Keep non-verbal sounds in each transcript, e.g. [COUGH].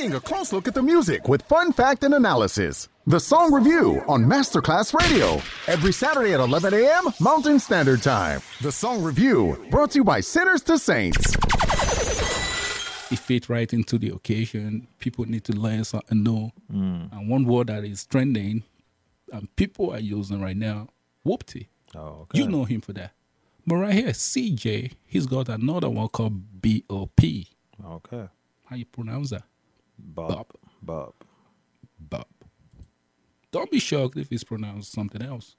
taking a close look at the music with fun fact and analysis. The Song Review on Masterclass Radio. Every Saturday at 11 a.m. Mountain Standard Time. The Song Review, brought to you by Sinners to Saints. It fit right into the occasion. People need to learn something new. Hmm. And one word that is trending and people are using right now, whoopty. Oh, okay. You know him for that. But right here, CJ, he's got another one called BOP. Okay. How you pronounce that? Bob. Bob. Bob. Don't be shocked if it's pronounced something else.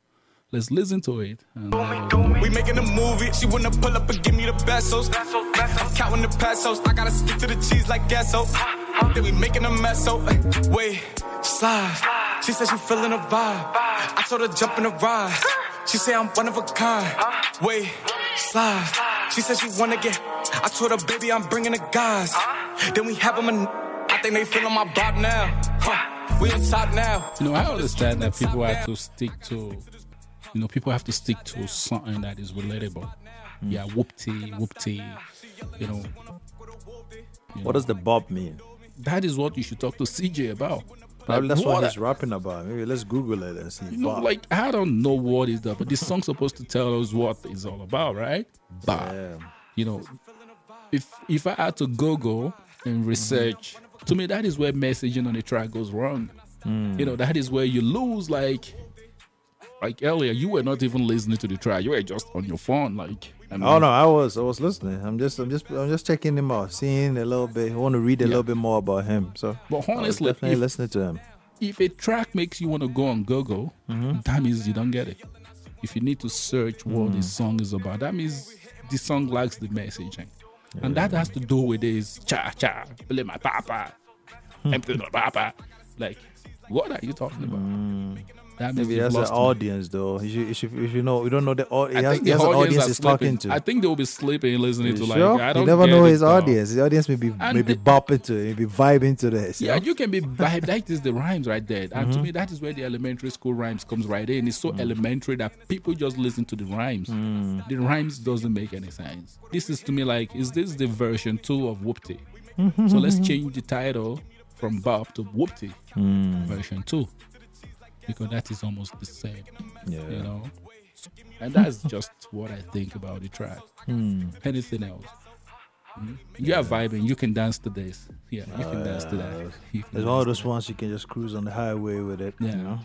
Let's listen to it. And let. We making a movie. She wanna pull up and give me the pesos. I'm counting the pesos. I gotta stick to the cheese like queso. Then we making a mess. So wait, slide. She said she feeling a vibe. I told her jump in the ride. She say I'm one of a kind. Wait, slide. She said she wanna get. I told her baby I'm bringing the guys. Then we have them and I think they feeling my bob now. Huh. We on top now. You know, I understand that people have to stick to, you know, people have to stick to something that is relatable. Yeah, whoopty, whoopty. You know, What does the Bob mean? that is what you should talk to CJ about. Probably that's what what he's rapping about. Maybe let's Google it and see. You know, like I don't know what is that, but this song's supposed to tell us what it's all about, right? Bob. Yeah. You know, if if I had to Google and research, to me that is where messaging on the track goes wrong. Hmm. You know, that is where you lose. Like, like earlier, you were not even listening to the track; you were just on your phone. Like, I oh, mean, Oh no, I was I was listening. I'm just I'm just I'm just checking him out, seeing a little bit. I want to read a Yeah. little bit more about him. So But I honestly, definitely if- listening to him. if a track makes you want to go on Google, mm-hmm. that means you don't get it. If you need to search what hmm. this song is about, that means the song lacks the messaging. And that has to do with this cha cha, play my papa, hmm. empty my papa. Like, what are you talking about? Hmm. That means Maybe that's an lost me. audience though. You should, you should, if you know, you don't know the audience. I has, think the audience audience sleeping. talking to. I think they'll be sleeping listening to like sure? I don't you never know his audience. His audience may be And maybe the- bopping to it, maybe vibing to this. Yeah, you can be vibe. [LAUGHS] That is the rhymes right there. And Mm-hmm. to me, that is where the elementary school rhymes comes right in. It's so Mm. elementary that people just listen to the rhymes. The rhymes doesn't make any sense. This is to me like, is this the version two of Whoopty? [LAUGHS] so let's change the title from Bob to Whoopty Mm. version two. Because that is almost the same. Yeah. You know? And that's just what I think about the track. Hmm. Anything else? Mhm. You are vibing. You can dance to this. Yeah, you can dance to that. You can It's one those ones you can just cruise on the highway with it. Yeah. You know?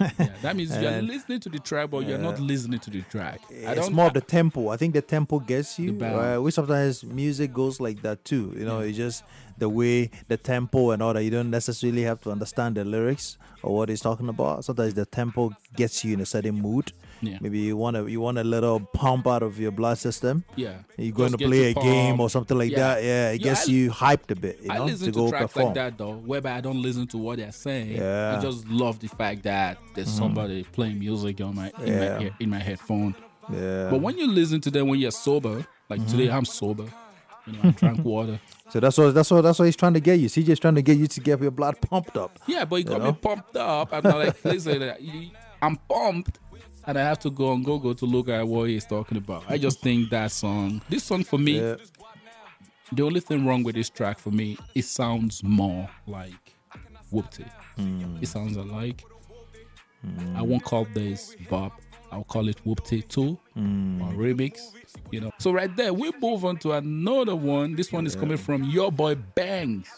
Yeah, that means you're [LAUGHS] listening to the track, but you're not listening to the track. It's more of the tempo. I think the tempo gets you. Uh, we sometimes music goes like that too. You know, it's just the way the tempo and all that. You don't necessarily have to understand the lyrics or what he's talking about. Sometimes the tempo gets you in a certain mood. Yeah. Maybe you want to you want a little pump out of your blood system. yeah, You're going Just to play a game or something like Yeah. that. Yeah, it Yeah, gets I- you hyped a bit. You I know, listen to to, go tracks perform. like that though, whereby I don't listen to what they're saying. Yeah. Mm-hmm. I just love the fact that there's somebody playing music on my in, Yeah. my, in my headphone. Yeah. But when you listen to them when you're sober, like Mm-hmm. today I'm sober, you know, I drank [LAUGHS] water. so that's what that's what that's what he's trying to get you. CJ's trying to get you to get your blood pumped up. Yeah, but it got know? me pumped up. I'm like, listen, [LAUGHS] I'm pumped, and I have to go on Google to look at what he's talking about. I just think that song, this song for me, Yeah. the only thing wrong with this track for me, it sounds more like Whoopty. Hmm. It sounds alike. Hmm. I won't call this Bob. I'll call it Whoopty 2 hmm. or remix. You know. So right there, we move on to another one. This one is coming from your boy Bangs.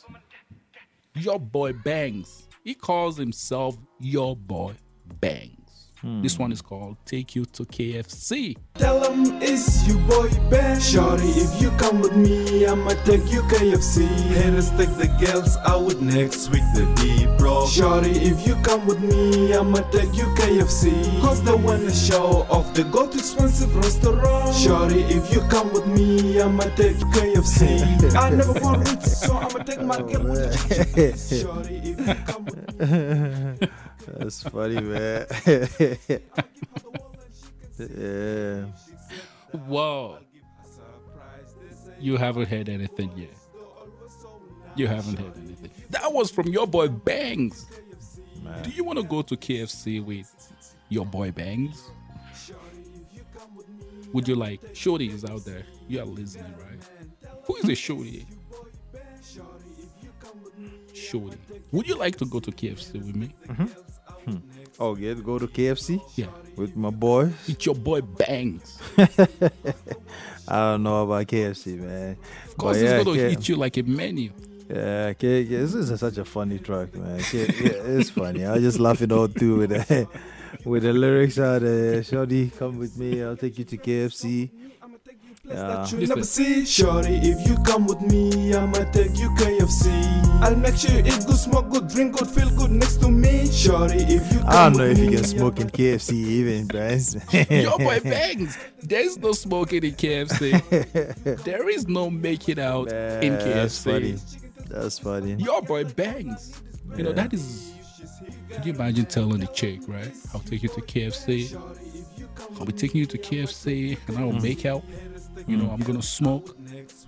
Your boy Bangs. He calls himself your boy Bangs. This one is called Take You to KFC. Tell them it's your boy Ben. Shorty, if you come with me, I'ma take you KFC. Haters take the girls out next week, the D bro. Shorty, if you come with me, I'ma take you KFC. Cause they wanna show off the go to expensive restaurant. Shorty, if you come with me, I'ma take you KFC. [LAUGHS] I never want rich, so I'ma take my girl with [LAUGHS] the Shorty, if you come with me. [LAUGHS] That's funny, man. [LAUGHS] yeah. Whoa. You haven't heard anything yet. You haven't heard anything. That was from your boy Bangs. Do you want to go to KFC with your boy Bangs? Would you like Shorty is out there? You are listening, right? Who is a Shorty? Shorty, would you like to go to KFC with me? Mm-hmm. Hmm. Oh, yeah, go to KFC Yeah. with my boy. It's your boy Bangs. [LAUGHS] I don't know about KFC, man. Of course, But yeah, he's gonna K- eat you like a menu. Yeah, K- this is such a funny track, man. K- yeah, it's funny. I just laughing all through with the, [LAUGHS] with the lyrics out there. Shorty, come with me. I'll take you to KFC. Yeah. You Listen. never see Shorty, if you come with me, I'ma take you KFC. I'll make sure you eat good, smoke good, drink good, feel good next to me. Shorty, if you come I don't know with if you can smoke in KFC even, guys. [LAUGHS] Your boy Bangs. There's no smoking in KFC. [LAUGHS] there is no making out in KFC. That's funny. That's funny. Your boy Bangs. You know, that is. Could you imagine telling the chick, right? I'll take you to KFC. I'll be taking you to KFC and I'll mm. make out. You know, I'm gonna smoke.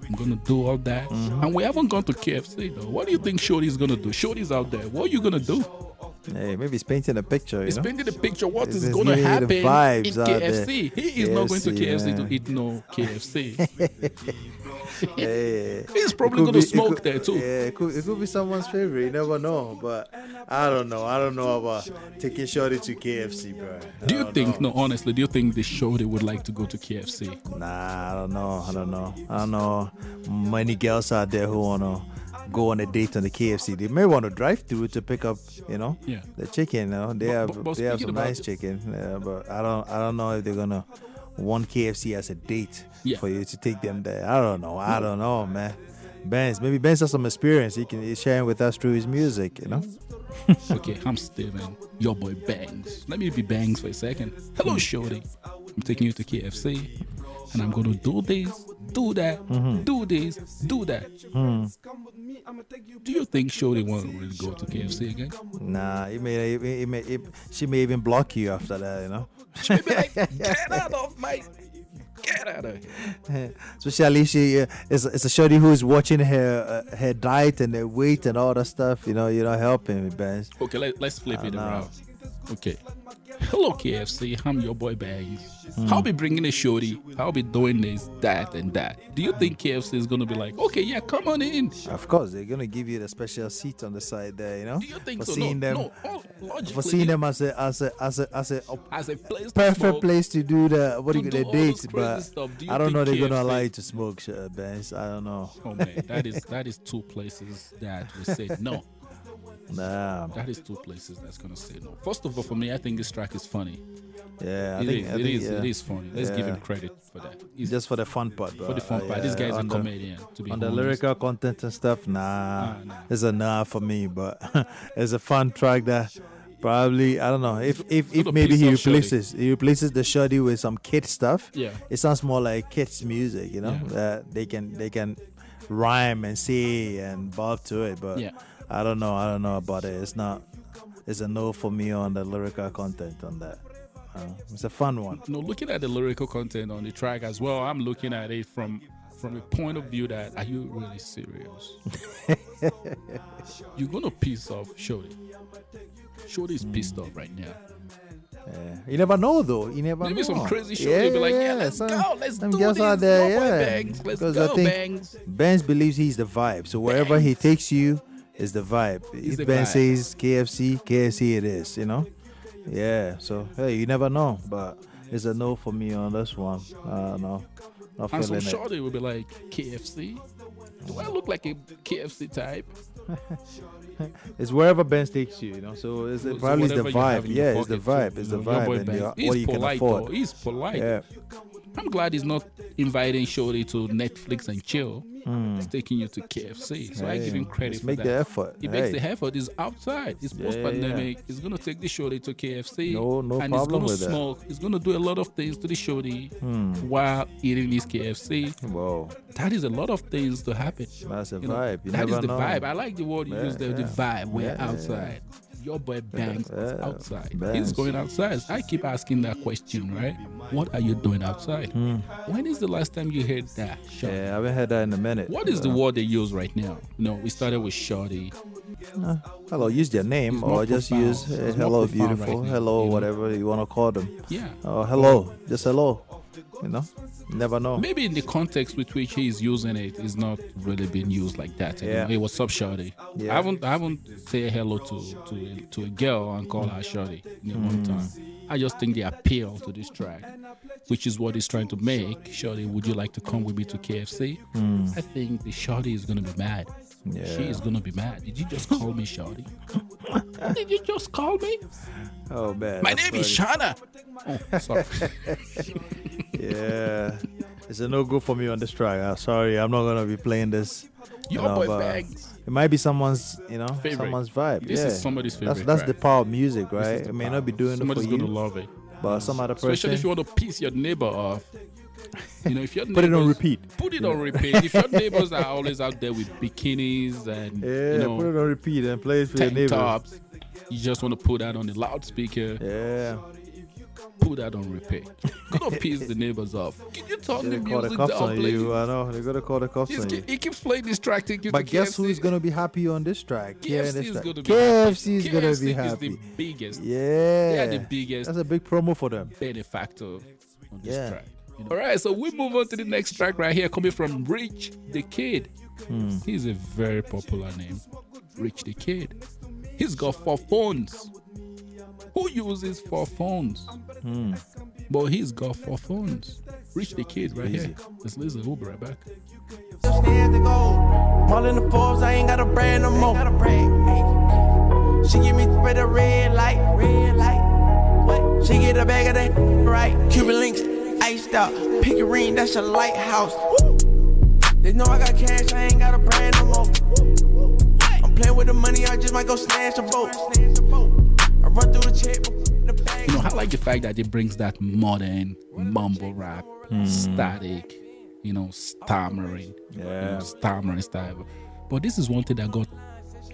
I'm gonna do all that. Mm-hmm. And we haven't gone to KFC though. What do you think Shorty's gonna do? Shorty's out there. What are you gonna do? Hey, maybe he's painting a picture, you He's know? painting a picture. What is going to happen in. KFC? He is not going to KFC, KFC to eat no KFC. [LAUGHS] [LAUGHS] Yeah. He's probably gonna it smoke could- there too. Yeah, it could, it could be someone's favorite. You never know. But I don't know. I don't know about taking Shorty to KFC, bro. I Do you think, know. no, honestly, do you think the Shorty would like to go to KFC? Nah, I don't know. I don't know. I don't know. Many girls out there who wanna go on a date on the KFC. They may want to drive through to pick up, you know, Yeah. the chicken. You know, they But- have but- but they have some nice chicken. Yeah, but I don't I don't know if they're gonna want KFC as a date Yeah. for you to take them there. I don't know. I don't know, man. Benz, maybe Benz has some experience. He can he's sharing with us through his music. You know. [LAUGHS] Okay, I'm Steven, your boy Bangs. Let me be Bangs for a second. Hello, Shorty. I'm taking you to KFC, and I'm going to do this, do that, mm-hmm. do this, do that. Hmm. Do you think Shorty want to really go to KFC again? Nah, he may, he may, he may, he- she may even block you after that. You know. She may be like, [LAUGHS] get out of my, get out of here. Especially she uh, is it's a shorty who is watching her uh, her diet and her weight and all that stuff. You know, you're not helping me, Ben. Okay, let, let's flip it know. around. Okay. Hello, KFC. I'm your boy Bangs. Hmm. I'll be bringing a shorty. I'll be doing this, that, and that. Do you think KFC is going to be like, okay, yeah, come on in? Of course, they're gonna give you the special seat on the side there. You know, Do you think for so? seeing no, them, no. Oh, logically, for seeing them as a as a as a as a as a place perfect smoke, place to do the what do to you do the dates, but. Do I don't know they're gonna allow you to smoke, uh, Ben. I don't know. Oh man, that is that is two places that we say no. [LAUGHS] Nah, That is two places that's gonna say no. First of all, for me, I think this track is funny. yeah, I It think is, I it think, is, yeah. it is funny. Let's give him credit for that. He's just for the fun part, for the fun uh, part. This yeah, guy's a on the- comedian. To be on the lyrical content and stuff, nah, Ah, nah. it's a nah for me. But [LAUGHS] it's a fun track that probably I don't know if if, if maybe he replaces he replaces the shoddy with some kid stuff. Yeah. it sounds more like kids music, you know. Yeah. That they can they can rhyme and say and bob to it, but Yeah. I don't know. I don't know about it. It's not. It's a no for me on the lyrical content on that. Uh, it's a fun one. No, looking at the lyrical content on the track as well, I'm looking at it from from a point of view that are you really serious? [LAUGHS] You're gonna piss off Shorty. Shorty is pissed off right now. Yeah. You never know though. You never Maybe know. some crazy shorty will be like, yeah, let's some, go, let's some do this. out there, yeah. Bangs, let's because go, I think Bangs. Benz believes he's the vibe. So wherever he takes you is the vibe. If Ben vibe. says KFC, KFC it is. You know. Yeah. So hey, you never know, but it's a no for me on this one. I don't know. Not And some feeling it. will be like, KFC? Do I look like a KFC type? [LAUGHS] It's wherever Ben takes you, you know. So it's So probably the whatever you have vibe. Yeah, it's the vibe. It's the vibe and the, He's what you can polite, afford. though. He's polite. Yeah. I'm glad he's not inviting Shorty to Netflix and chill. Mm. He's taking you to KFC. So I give him Hey, credit just for make that. the effort. He makes the effort. He's outside. It's Yeah, post pandemic. He's gonna take the shorty to KFC. No- no and problem he's with that. gonna smoke. He's gonna do a lot of things to the shorty hmm. while eating his KFC. Whoa, That is a lot of things to happen. that's a You know, vibe. You that is never the know. vibe. I like the word you Yeah, use there. The vibe. We're Yeah, yeah, outside. Your boy Bangs Yeah, outside. He's going outside. I keep asking that question, right? What are you doing outside? When is the last time you heard that? Shorty? Yeah, I haven't heard that in a minute. What is the word they use right now? No, we started with shorty. Uh, hello, use their name It's more or just profound. use uh, hello, beautiful, right now, hello, you know? whatever you want to call them. Yeah. Oh, hello, just hello. You know, never know. Maybe in the context with which he's using it is not really being used like that. anymore. Yeah. Hey, what's up, Shorty? Yeah. I haven't I haven't say hello to to a, to a girl and call her Shorty in Hmm. one time. I just think the appeal to this track, which is what he's trying to make. Shorty, would you like to come with me to KFC? I think the Shorty is gonna be mad. Yeah. She. Is gonna be mad. Did you just call me Shorty? [LAUGHS] Did you just call me? Oh man. My name is. Shana. [LAUGHS] Oh, sorry. [LAUGHS] Yeah. It's a no go for me on this track. Uh, sorry, I'm not gonna be playing this. Your you know, boy but It might be someone's, you know, Favorite. someone's vibe. This yeah. is somebody's That's favorite that's the track. power of music, right? It the may not be doing it Somebody's for gonna you, love it. but some other person. Especially if you want to piss your neighbor off. You know, if your [LAUGHS] Put it on repeat. Put it on repeat. If your neighbors are always out there with bikinis and yeah, you know put it on repeat and play it for your neighbors. tops, you just want to put that on the loudspeaker. Yeah. Put that on repeat. [LAUGHS] Gonna piss the neighbors off. Can you turn the call the music cops down, on please? you. I know. They're gonna call the cops He's on you. he keeps playing this track. Take you But guess KFC. who's gonna be happy on this track? yeah, KFC this is track. gonna be KFC is happy. gonna KFC be is the biggest. Yeah. They are the biggest That's a big promo for them. benefactor on this Yeah. track. you know. All right, so we move on to the next track right here, coming from Rich the Kid. Hmm. He's a very popular name, Rich the Kid. He's got four phones. Who uses four phones? Hmm. But he's got four phones. Rich the Kid right here. Let's listen. We'll be right back. Stand. All in the Forbes, I ain't got a brand no more. Got a brand. She give me with a red light, red light. What? She get a bag of that [LAUGHS] right. Cuban links, iced out. Pick a ring, that's a lighthouse. They know I got cash, I ain't got a brand no more. I'm playing with the money, I just might go snatch a boat. You know, I like the fact that it brings that modern mumble rap, static, you know, stammering, you know, stammering style. But this is one thing that got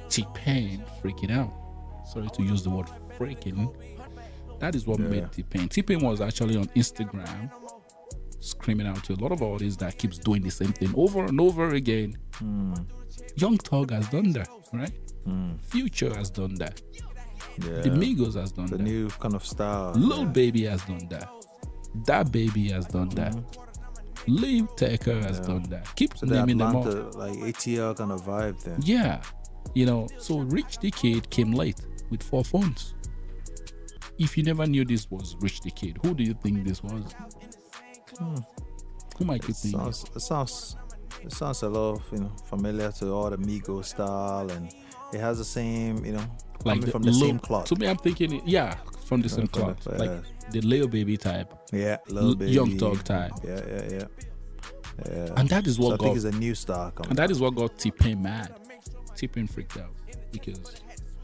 T Pain freaking out. Sorry to use the word freaking. That is what made T Pain. T Pain was actually on Instagram screaming out to a lot of artists that keeps doing the same thing over and over again. Hmm. Young Thug has done that, right? Hmm. Future has done that. Yeah. The Migos has done that. the that. new kind of style. Lil Baby has done that. That Baby has done mm-hmm. that. Liv Taker has done that. Keep So the naming them. Atlanta like ATL kind of vibe then. Yeah. You know, so Rich the Kid came late with four phones. If you never knew this was Rich the Kid, who do you think this was? Hmm. Who might you think? Sounds it sounds it sounds a lot of, you know familiar to all the Migos style and it has the same you know like coming from the Lil- same cloth. To me, I'm thinking, yeah, from the same the- cloth. Like the little Baby type. Yeah, little baby. Young Thug type. Yeah, yeah, yeah. Yeah. And that is so what I think is a new coming. And that is what got T Pain mad. T Pain freaked out because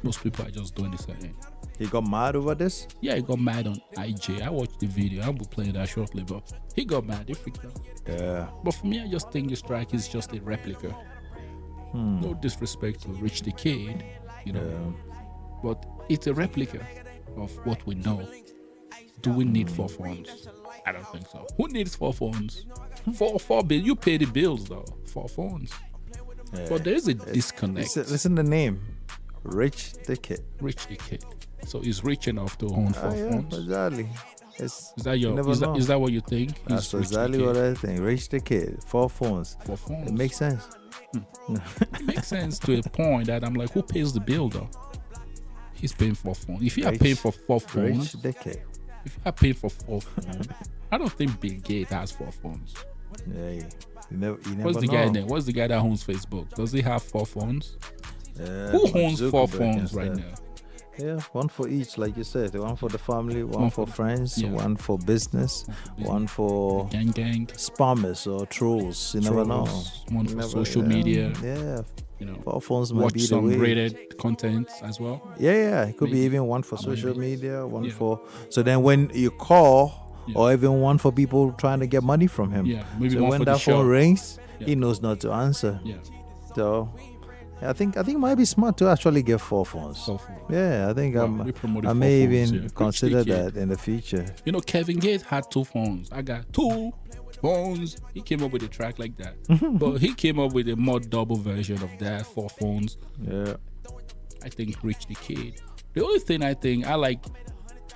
most people are just doing the same. he got mad over this. Yeah, he got mad on IG. I watched the video. I'll be playing that shortly, but he got mad. He freaked out. Yeah. But for me, I just think the strike is just a replica. Hmm. No disrespect to Rich the Kid, you know, but it's a replica of what we know. Do we need four phones? I don't think so. Who needs four phones? Four, four bill. You pay the bills though. Four phones. But there is a disconnect. Listen, to the name, Rich the Kid. Rich the Kid. So he's rich enough to own four Oh, yeah, phones. exactly. It's, Is that your? you Is that, that what you think? Ah, That's Rich the exactly what I think. Rich the Kid, four phones. Four phones. It makes sense. Hmm. It makes sense to a point that I'm like, who pays the bill though? He's paying for phone. If you are paying for four phones, if you are paying for four phones, I don't think Bill Gates has four phones. Yeah, you never, you never What's the know. guy name? What's the guy that owns Facebook? Does he have four phones? Yeah, Who owns four phones right now? Yeah, one for each, like you said. One for the family, one, One for, for- friends, yeah. one for business, one for Gang gang. spammers or trolls. You never know. One You for never- social yeah, media. Yeah, You know, four phones might watch be the some way. rated content as well. Yeah, yeah. It could be even one for social Maybe. media, one Yeah. for. So then when you call, Yeah. or even one for people trying to get money from him. Yeah, maybe so when that phone rings, Yeah. he knows not to answer. Yeah, So I think I think it might be smart to actually get four phones. four phones. Yeah, I think Wow, I'm, I may phones, even. Consider that in the future. You know, Kevin Gates had two phones. I got two phones. He came up with a track like that. [LAUGHS] Mhm. but he came up with a more double version of that, for phones. Yeah. I think Rich the Kid. The only thing I think I like,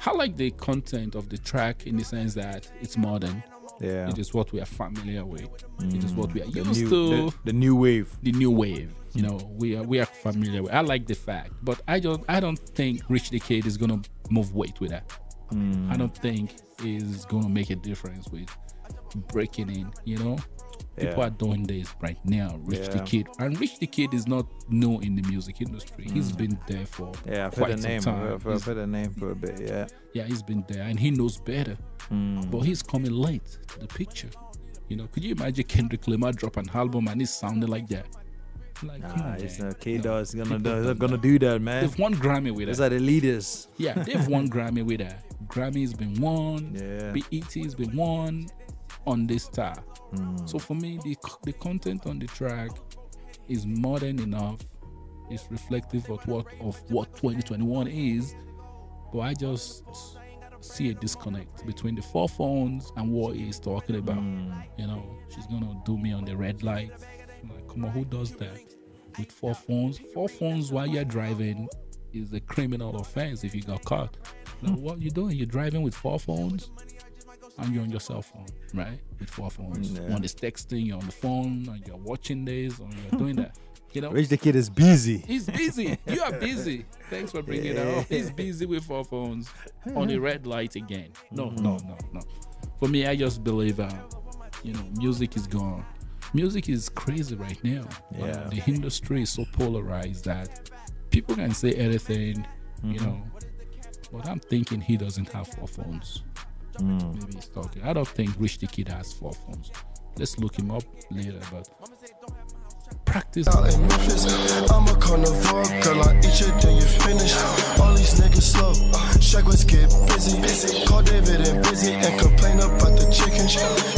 I like the content of the track in the sense that it's modern. Yeah. It is what we are familiar with. It is what we are mm. the used new, to. the, the new wave. the new wave. You mm. know, we are we are familiar with. I like the fact, but I don't I don't think Rich the Kid is gonna move weight with that. Mm. I don't think is gonna make a difference with breaking in. You know, people Yeah. are doing this right now. Rich the Kid, and Rich the Kid is not new in the music industry. He's been there for Yeah, I've quite the some name. time. I've He's- heard the name for a bit. Yeah. yeah, he's been there, and he knows better. Hmm. But he's coming late to the picture. You know, could you imagine Kendrick Lamar drop an album and it sounded like that? Like, Nah, it's not K No, Dot's gonna do, gonna do that, man. They've won Grammy with Those that. are the leaders. Yeah, they've won Grammy with that. [LAUGHS] Grammy's been won. Yeah. BET's been won on this star. Hmm. So for me, the the content on the track is modern enough. It's reflective of what of what 2021 is. But I just see a disconnect between the four phones and what he's talking about. Hmm. You know, she's gonna do me on the red light. Like, come on, who does that? With four phones? Four phones while you're driving is a criminal offense if you got caught. Now, what you doing? You're driving with four phones? And you're on your cell phone, right? With four phones. Yeah. One is texting, you're on the phone, and you're watching this, or you're doing that. You know, Rich the kid is busy. He's busy. You are busy. Thanks for bringing that up. He's busy with four phones on the red light again. No, no, no, no. For me, I just believe, uh, you know, music is gone. Music is crazy right now. Uh, Yeah. the industry is so polarized that people can say anything, you know. But I'm thinking he doesn't have four phones. Hmm, maybe he's talking. I don't think Rich the Kid has four phones. Let's look him up later, but practice. out in Memphis. I'm a carnivore, girl. I eat you, then you finish. All these niggas slow. Shaq was get busy. Call David and busy and complain about the chicken.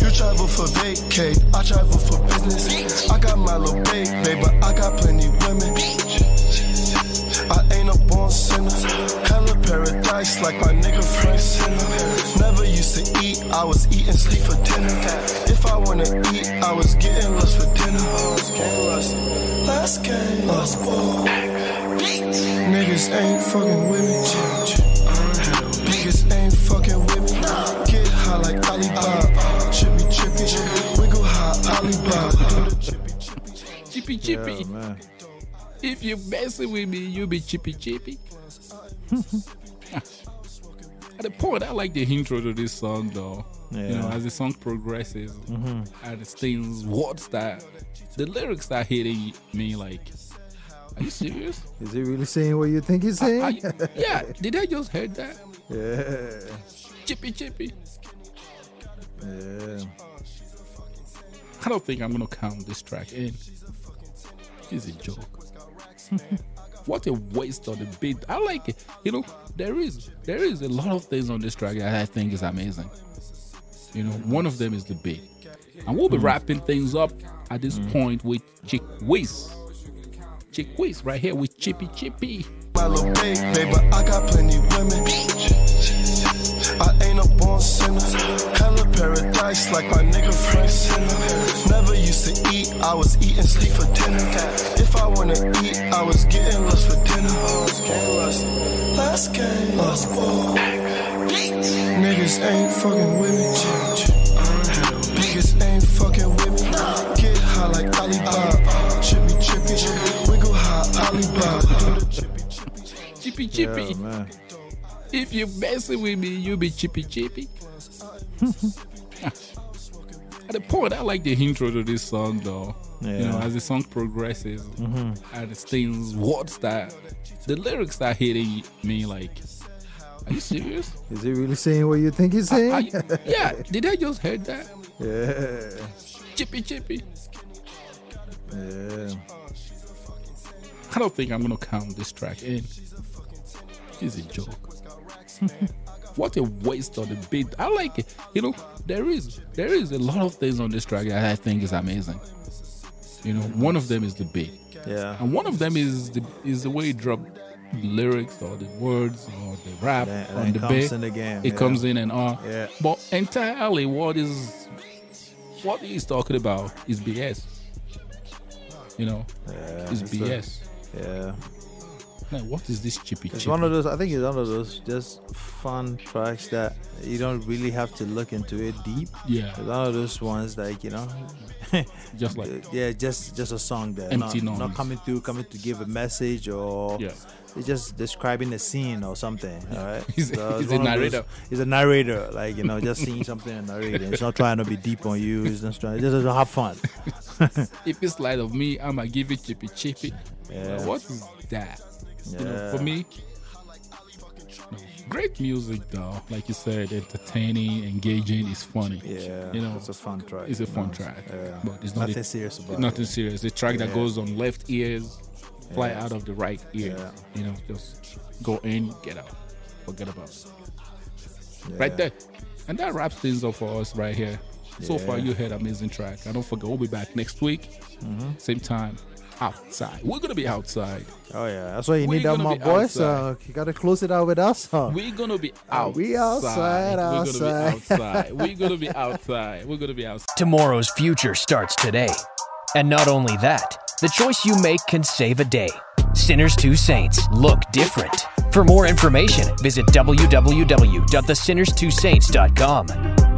You travel for vacay, I travel for business. I got my little baby, but I got plenty women. I ain't a born sinner. Hella paradise like my nigga Frank Sinner. Never used to eat, I was eating sleep for dinner. If I wanna eat, I was getting lost for dinner. Let's get lost, ball. Niggas ain't fucking with me. Niggas ain't fucking with me. Get high like Alibaba. Chippy, chippy. Wiggle high, Alibaba. Chippy chippy. Yeah, man. If you messing with me, you be chippy chippy. At the point, I like the intro to this song though. You know, Mm-hmm. as the song progresses, and it things, words that the lyrics are hitting me like, are you serious? Is he really saying what you think he's Are saying? you- yeah, did I just heard that? [LAUGHS] yeah. Chippy chippy. Yeah. I don't think I'm gonna count this track in. It's a joke. [LAUGHS] what a waste of the beat. I like it. You know, there is there is a lot of things on this track that I think is amazing. You know, one of them is the beat. And we'll be hmm. wrapping things up at this hmm. point with Chick Whiz. Chick Whiz right here with Chippy Chippy. My little baby, but I got plenty women. I ain't a born sinner. Hella paradise like my nigga Frank Sinner. Never used to eat, I was eating sleep for dinner. If I wanna eat, I was getting lost for dinner. Let's get lost, ball. Niggas ain't fucking with me. Niggas ain't fucking with me. Get high like Alibaba. Chippy, chippy. Wiggle high, Alibaba. Chippy Chippy. Yeah, man. If you messing with me, you be chippy chippy. At the point, I like the intro to this song though. You know, as the song progresses, and it things, words that the lyrics are hitting me like, are you serious? Is he really saying what you think he's Are saying? you- yeah, did I just heard that? [LAUGHS] yeah. Chippy chippy. Yeah. I don't think I'm gonna count this track in. It's a joke. [LAUGHS] what a waste of the beat. I like it. You know, there is there is a lot of things on this track that I think is amazing. You know, one of them is the beat, Yeah. and one of them is the is the way he dropped lyrics or the words or the rap on the beat. It yeah. comes in and on. Yeah. But entirely, what is what he's talking about is BS. You know, Yeah, it's it's a- BS. Yeah. Like, what is this chippy It's chippy? one of those. I think it's one of those just fun tracks that you don't really have to look into it deep. yeah, It's one of those ones like you know, [LAUGHS] just like [LAUGHS] yeah, just just a song that Empty not, not coming through, coming to give a message or yeah. it's just describing a scene or something. All right, [LAUGHS] He's- So he's a of those- narrator. He's a narrator, like you know, just seeing something and narrating. It's not trying to be deep on you. It's just trying, just to have fun. If it's light of me, I'ma give it chippy chippy. Yeah. What is that? You know, Yeah. for me, great music though. Like you said, entertaining, engaging, is funny. Yeah, You know, it's a fun track. It's a fun know, track, Yeah. but it's not nothing a- serious about Nothing it. serious. the track that goes on left ears, fly Yeah. out of the right ear. Yeah. You know, just go in, get out, forget about it. Yeah. Right there, and that wraps things up for us right here. So far, you heard amazing track. i don't forget, we'll be back next week, Mm-hmm. same time, outside. We're gonna be outside. Oh yeah, that's why you We're need that, gonna my boy. So you gotta close it out with us. Huh? We're gonna be outside. we outside, We're gonna be outside. outside. [LAUGHS] We're gonna be outside. We're gonna be outside. Tomorrow's future starts today. And not only that, the choice you make can save a day. Sinners to Saints look different. For more information, visit www.thesinners2saints.com.